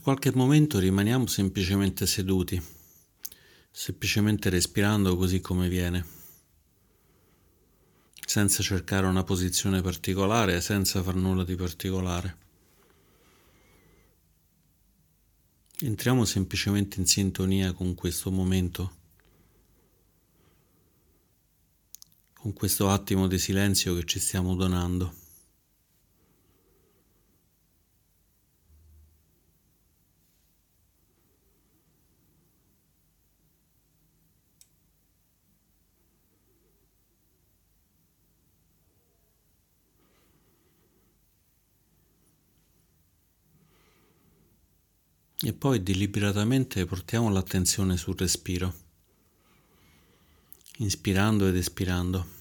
Per qualche momento rimaniamo semplicemente seduti, semplicemente respirando così come viene, senza cercare una posizione particolare, senza far nulla di particolare. Entriamo semplicemente in sintonia con questo momento, con questo attimo di silenzio che ci stiamo donando. E poi deliberatamente portiamo l'attenzione sul respiro, inspirando ed espirando.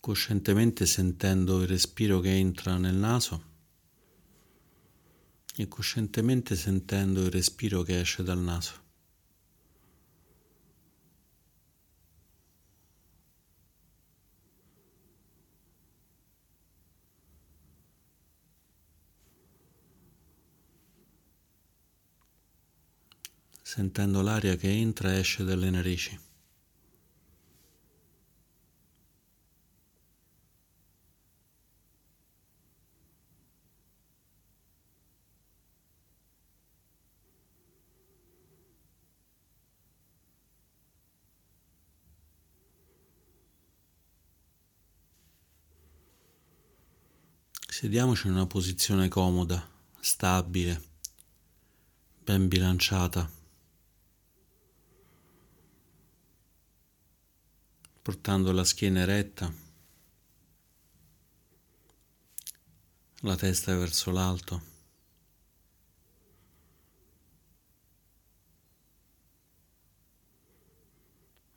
Coscientemente sentendo il respiro che entra nel naso e coscientemente sentendo il respiro che esce dal naso. Sentendo l'aria che entra e esce dalle narici. Sediamoci in una posizione comoda, stabile, ben bilanciata. Portando la schiena eretta, la testa verso l'alto.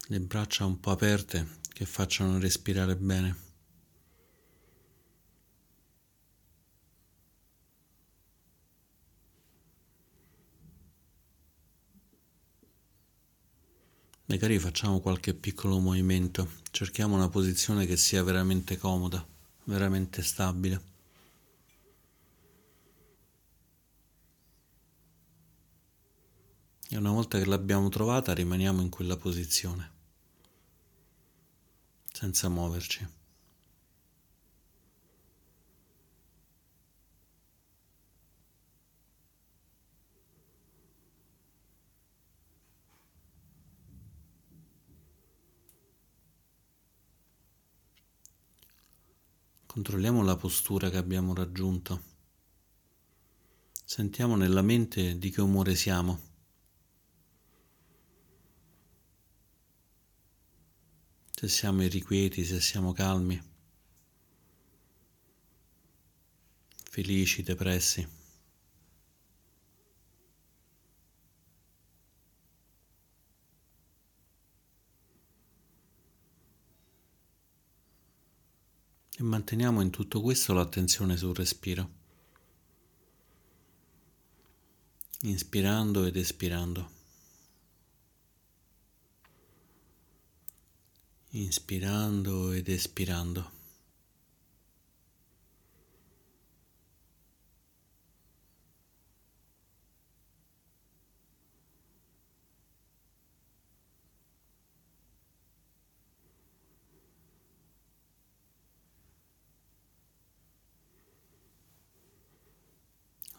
Le braccia un po' aperte che facciano respirare bene. Magari facciamo qualche piccolo movimento, cerchiamo una posizione che sia veramente comoda, veramente stabile. E una volta che l'abbiamo trovata rimaniamo in quella posizione, senza muoverci. Controlliamo la postura che abbiamo raggiunto. Sentiamo nella mente di che umore siamo. Se siamo irrequieti, se siamo calmi, felici, depressi. E manteniamo in tutto questo l'attenzione sul respiro, inspirando ed espirando. Inspirando ed espirando.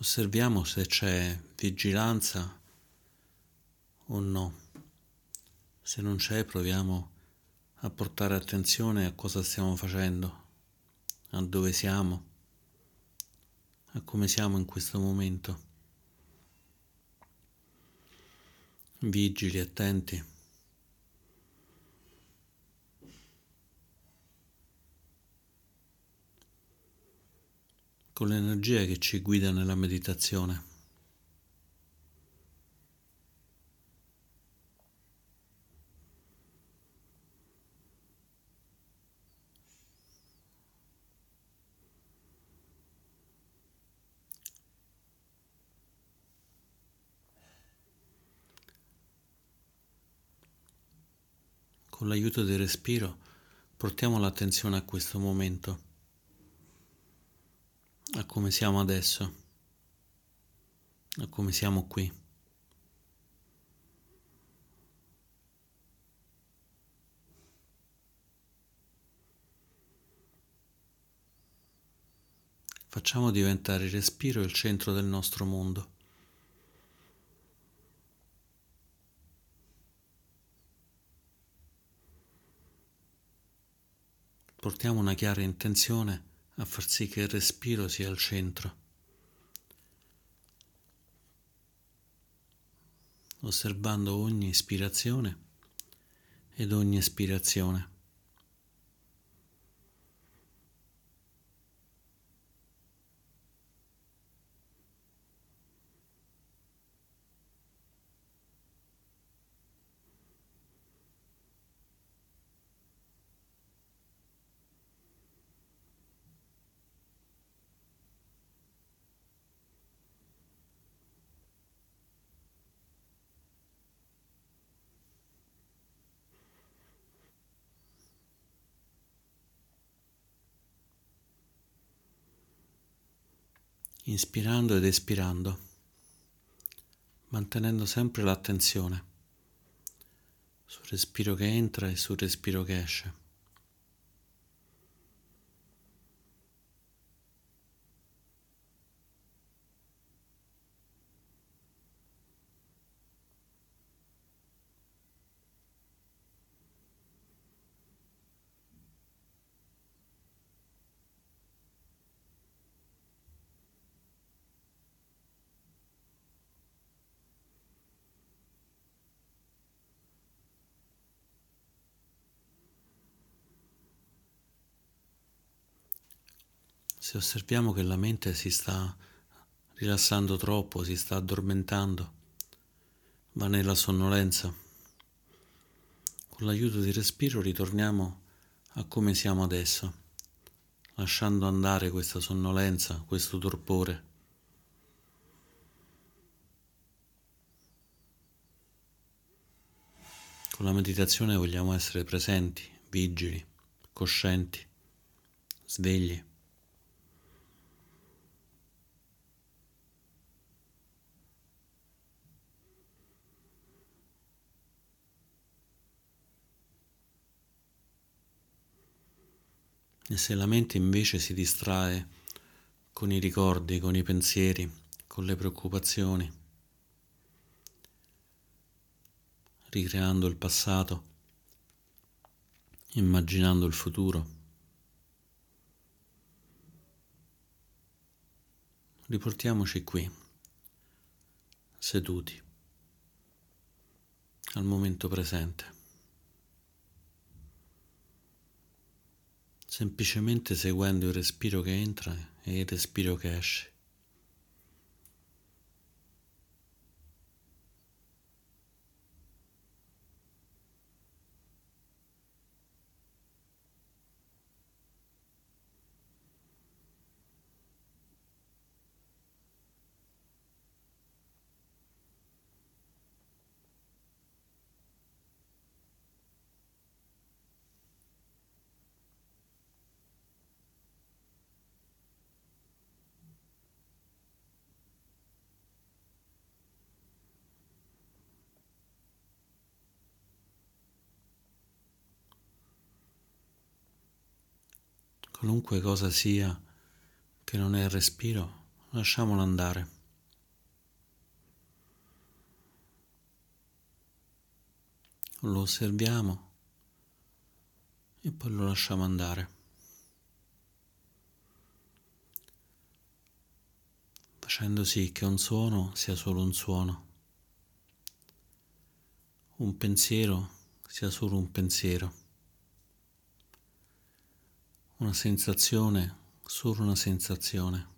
Osserviamo se c'è vigilanza o no. Se non c'è, proviamo a portare attenzione a cosa stiamo facendo, a dove siamo, a come siamo in questo momento. Vigili, attenti. Con l'energia che ci guida nella meditazione. Con l'aiuto del respiro portiamo l'attenzione a questo momento a come siamo adesso, a come siamo qui. Facciamo diventare il respiro il centro del nostro mondo. Portiamo una chiara intenzione a far sì che il respiro sia al centro. Osservando ogni ispirazione ed ogni espirazione. Inspirando ed espirando, mantenendo sempre l'attenzione sul respiro che entra e sul respiro che esce. Se osserviamo che la mente si sta rilassando troppo, si sta addormentando, va nella sonnolenza, con l'aiuto del respiro ritorniamo a come siamo adesso, lasciando andare questa sonnolenza, questo torpore. Con la meditazione vogliamo essere presenti, vigili, coscienti, svegli. E se la mente invece si distrae con i ricordi, con i pensieri, con le preoccupazioni, ricreando il passato, immaginando il futuro, riportiamoci qui, seduti, al momento presente. Semplicemente seguendo il respiro che entra e il respiro che esce. Qualunque cosa sia che non è il respiro, lasciamolo andare. Lo osserviamo e poi lo lasciamo andare. Facendo sì che un suono sia solo un suono, un pensiero sia solo un pensiero. Una sensazione, solo una sensazione.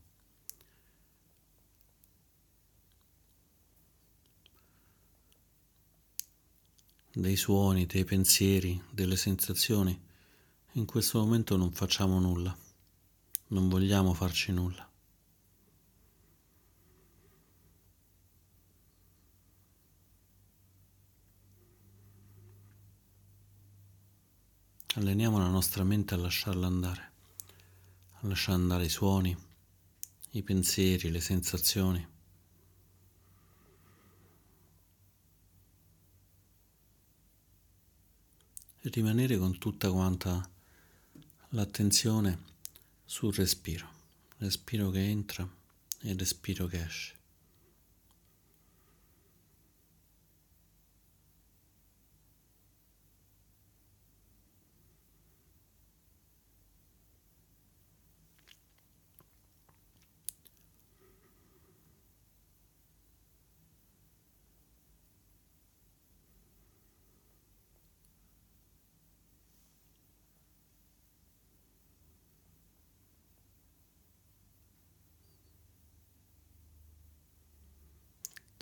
Dei suoni, dei pensieri, delle sensazioni. In questo momento non facciamo nulla, non vogliamo farci nulla. Alleniamo la nostra mente a lasciarla andare, a lasciare andare i suoni, i pensieri, le sensazioni. E rimanere con tutta quanta l'attenzione sul respiro, respiro che entra e respiro che esce.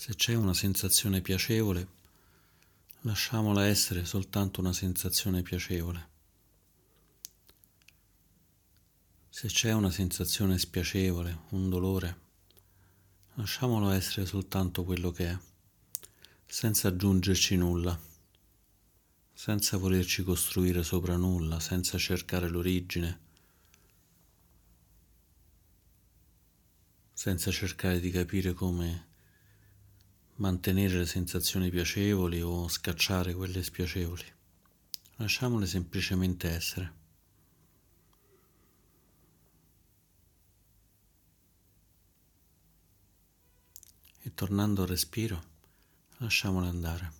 Se c'è una sensazione piacevole, lasciamola essere soltanto una sensazione piacevole. Se c'è una sensazione spiacevole, un dolore, lasciamolo essere soltanto quello che è, senza aggiungerci nulla, senza volerci costruire sopra nulla, senza cercare l'origine, senza cercare di capire come mantenere le sensazioni piacevoli o scacciare quelle spiacevoli. Lasciamole semplicemente essere. E tornando al respiro, lasciamole andare.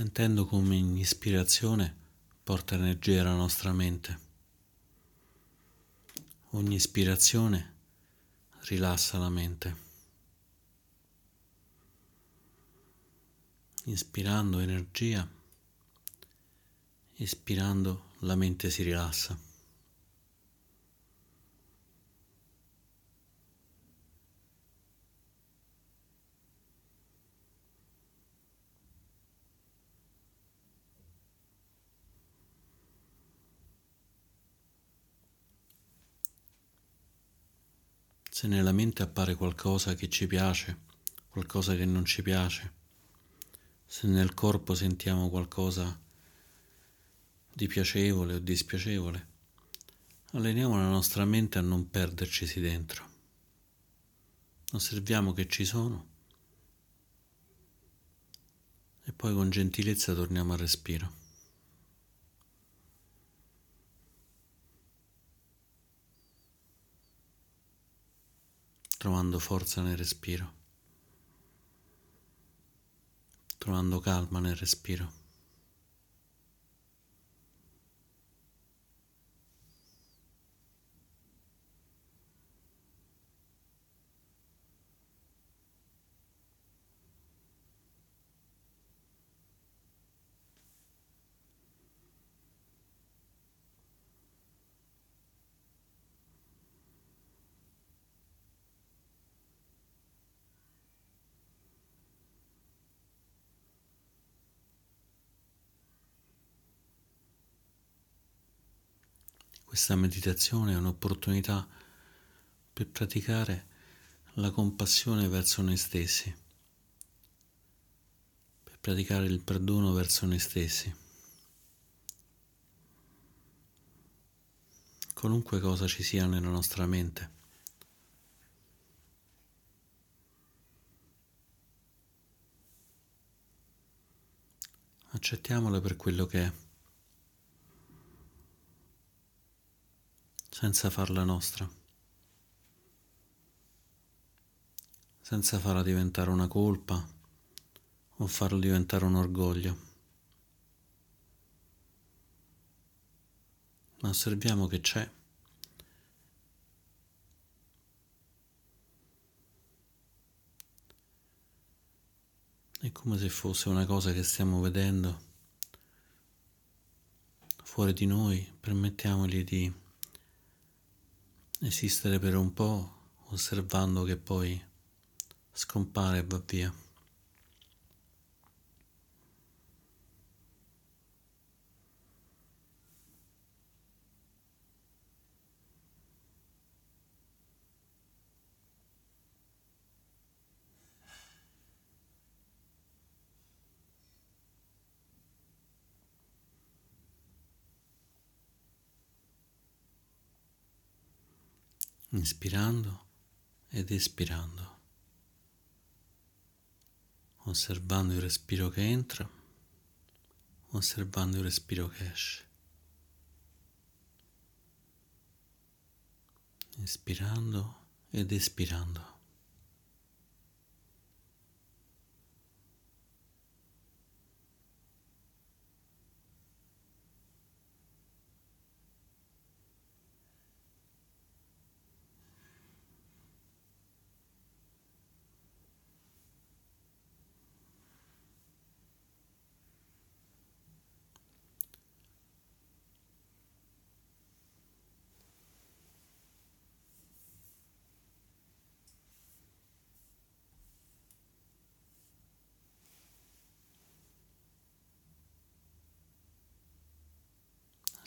Sentendo come ispirazione porta energia alla nostra mente. Ogni ispirazione rilassa la mente. Inspirando energia, espirando la mente si rilassa. Se nella mente appare qualcosa che ci piace, qualcosa che non ci piace, se nel corpo sentiamo qualcosa di piacevole o dispiacevole, alleniamo la nostra mente a non perdercisi dentro. Osserviamo che ci sono e poi con gentilezza torniamo al respiro. Trovando forza nel respiro, trovando calma nel respiro. Questa meditazione è un'opportunità per praticare la compassione verso noi stessi, per praticare il perdono verso noi stessi. Qualunque cosa ci sia nella nostra mente. Accettiamole per quello che è. Senza farla nostra. senza farla diventare una colpa o farlo diventare un orgoglio. Ma osserviamo che c'è. È come se fosse una cosa che stiamo vedendo fuori di noi, permettiamogli di esistere per un po', osservando che poi scompare e va via. Inspirando ed espirando, osservando il respiro che entra, osservando il respiro che esce. Inspirando ed espirando.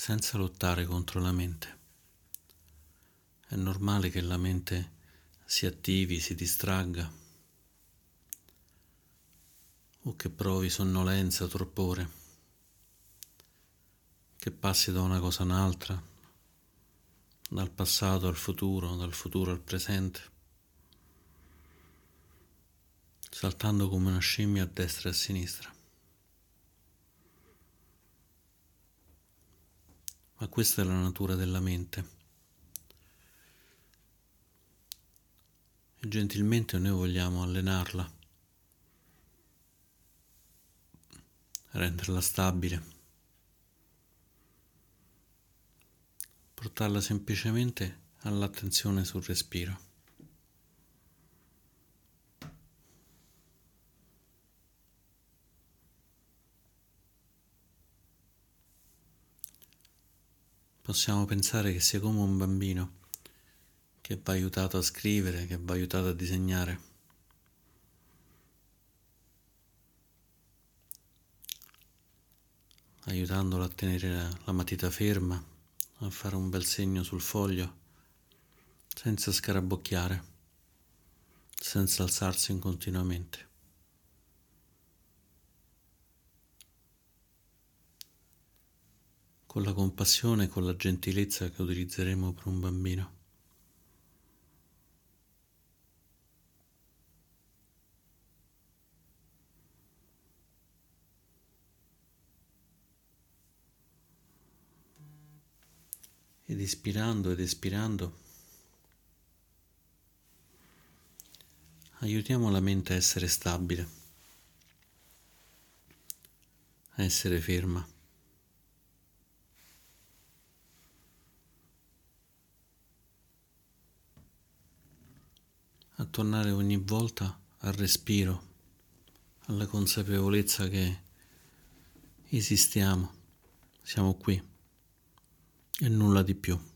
Senza lottare contro la mente. È normale che la mente si attivi, si distragga o che provi sonnolenza, torpore, che passi da una cosa a un'altra, dal passato al futuro, dal futuro al presente, saltando come una scimmia a destra e a sinistra. Ma questa è la natura della mente. E gentilmente noi vogliamo allenarla, renderla stabile, portarla semplicemente all'attenzione sul respiro. Possiamo pensare che sia come un bambino che va aiutato a scrivere, che va aiutato a disegnare. aiutandolo a tenere la matita ferma, a fare un bel segno sul foglio, senza scarabocchiare, senza alzarsi continuamente. Con la compassione e con la gentilezza che utilizzeremo per un bambino. Ed ispirando ed espirando, aiutiamo la mente a essere stabile, a essere ferma. a tornare ogni volta al respiro, alla consapevolezza che esistiamo, siamo qui e nulla di più.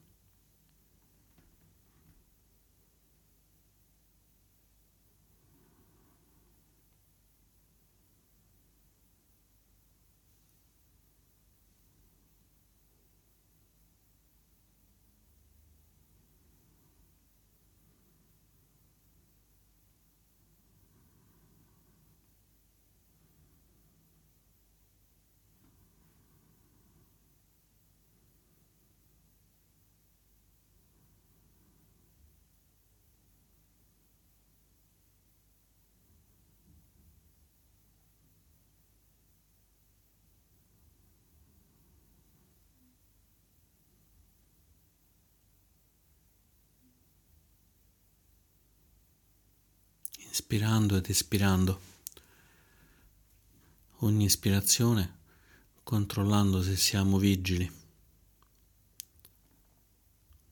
Ispirando ed espirando. Ogni ispirazione controllando se siamo vigili,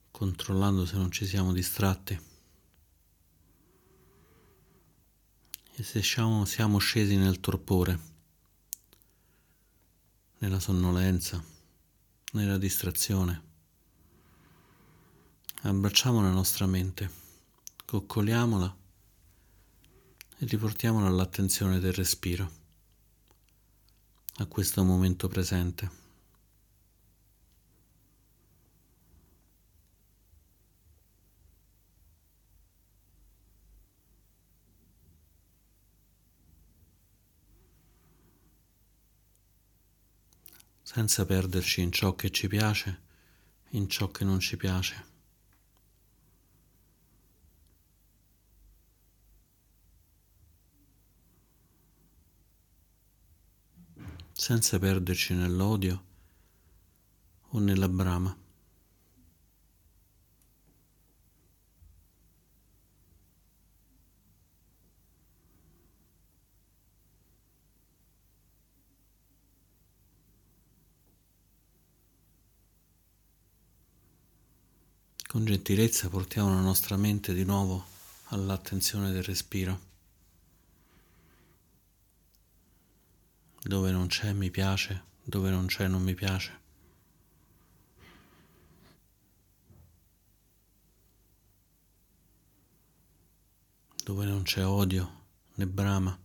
controllando se non ci siamo distratti e se siamo, siamo scesi nel torpore, nella sonnolenza, nella distrazione. Abbracciamo la nostra mente, coccoliamola e riportiamola all'attenzione del respiro a questo momento presente. senza perderci in ciò che ci piace, in ciò che non ci piace. Senza perderci nell'odio o nella brama. Con gentilezza portiamo la nostra mente di nuovo all'attenzione del respiro. Dove non c'è mi piace, dove non c'è non mi piace. Dove non c'è odio né brama.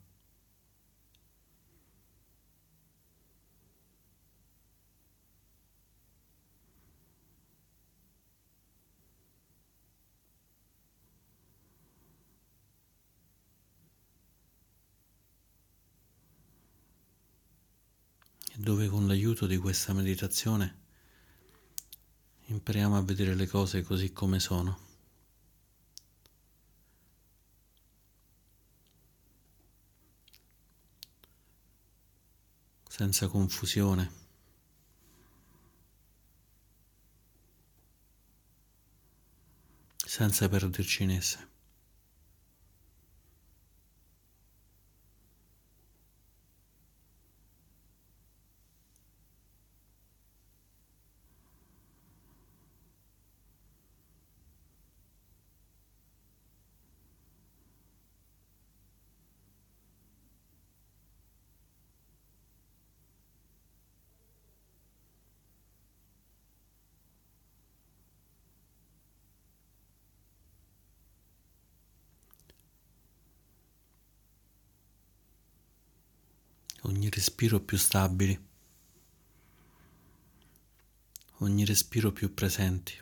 dove con l'aiuto di questa meditazione impariamo a vedere le cose così come sono. senza confusione. senza perderci in esse. Ogni respiro più stabili, ogni respiro più presenti.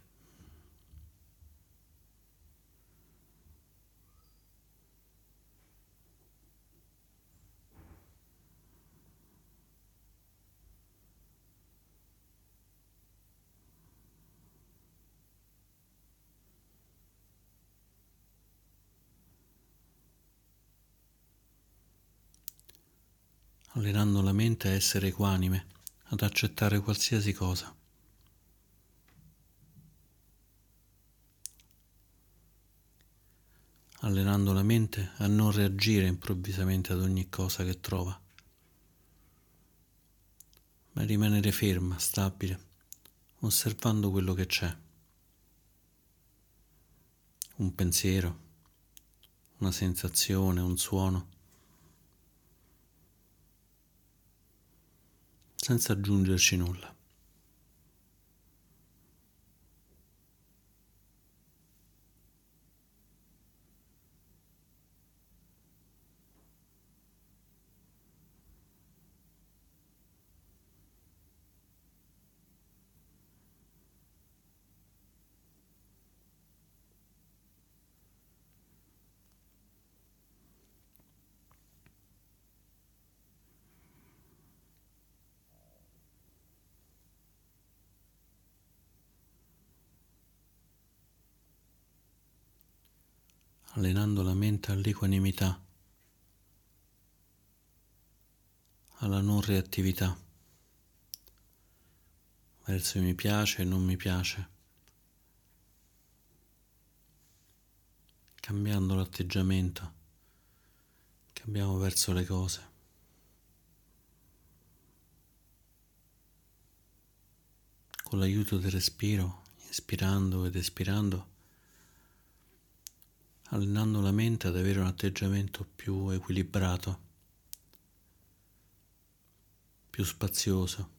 Allenando la mente a essere equanime, ad accettare qualsiasi cosa. allenando la mente a non reagire improvvisamente ad ogni cosa che trova, ma rimanere ferma, stabile, osservando quello che c'è. Un pensiero, una sensazione, un suono. Senza aggiungerci nulla. Allenando la mente all'equanimità, alla non reattività, verso mi piace e non mi piace, cambiando l'atteggiamento abbiamo verso le cose. Con l'aiuto del respiro, inspirando ed espirando, allenando la mente ad avere un atteggiamento più equilibrato, più spazioso.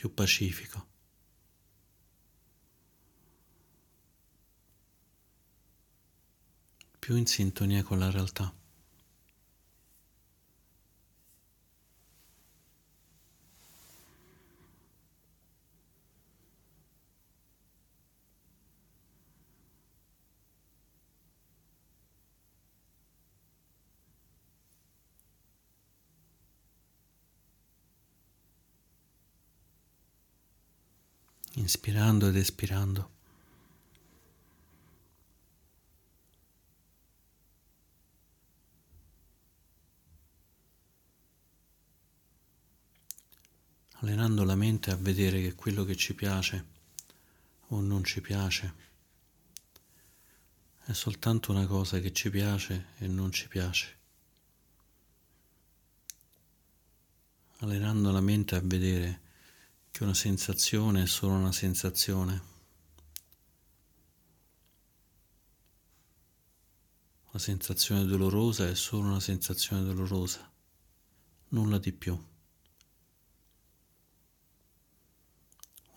più pacifico. più in sintonia con la realtà. Inspirando ed espirando. allenando la mente a vedere che quello che ci piace o non ci piace è soltanto una cosa che ci piace e non ci piace. Allenando la mente a vedere che una sensazione è solo una sensazione. Una sensazione dolorosa è solo una sensazione dolorosa, nulla di più.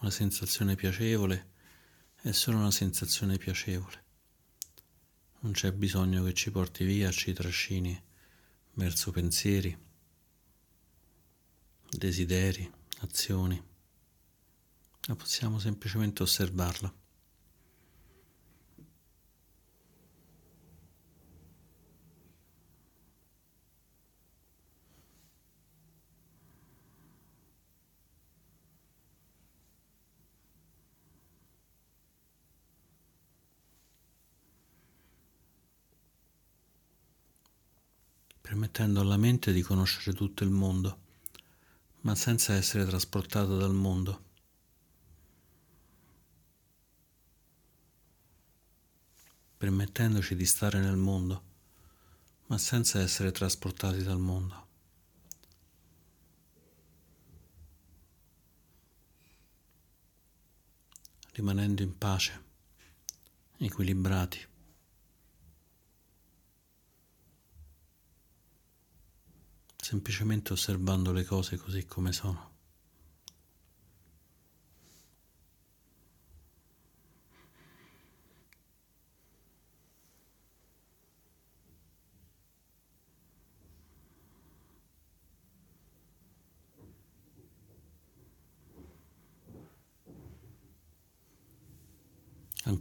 Una sensazione piacevole è solo una sensazione piacevole. Non c'è bisogno che ci porti via, ci trascini verso pensieri, desideri, azioni ma possiamo semplicemente osservarla. permettendo alla mente di conoscere tutto il mondo, ma senza essere trasportato dal mondo. Permettendoci di stare nel mondo, ma senza essere trasportati dal mondo. rimanendo in pace, equilibrati. semplicemente osservando le cose così come sono.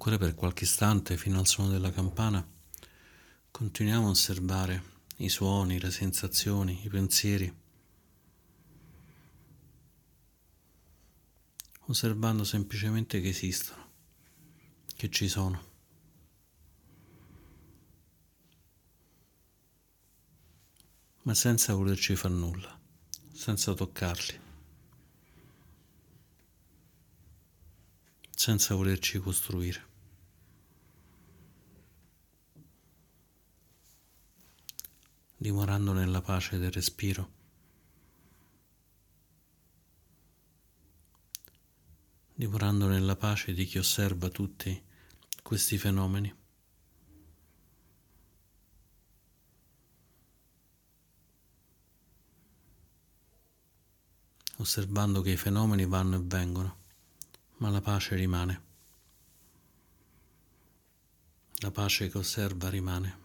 Ancora per qualche istante, fino al suono della campana, continuiamo a osservare i suoni, le sensazioni, i pensieri, osservando semplicemente che esistono, che ci sono. ma senza volerci far nulla, senza toccarli. senza volerci costruire. Dimorando nella pace del respiro. dimorando nella pace di chi osserva tutti questi fenomeni. osservando che i fenomeni vanno e vengono ma la pace rimane. La pace che osserva rimane.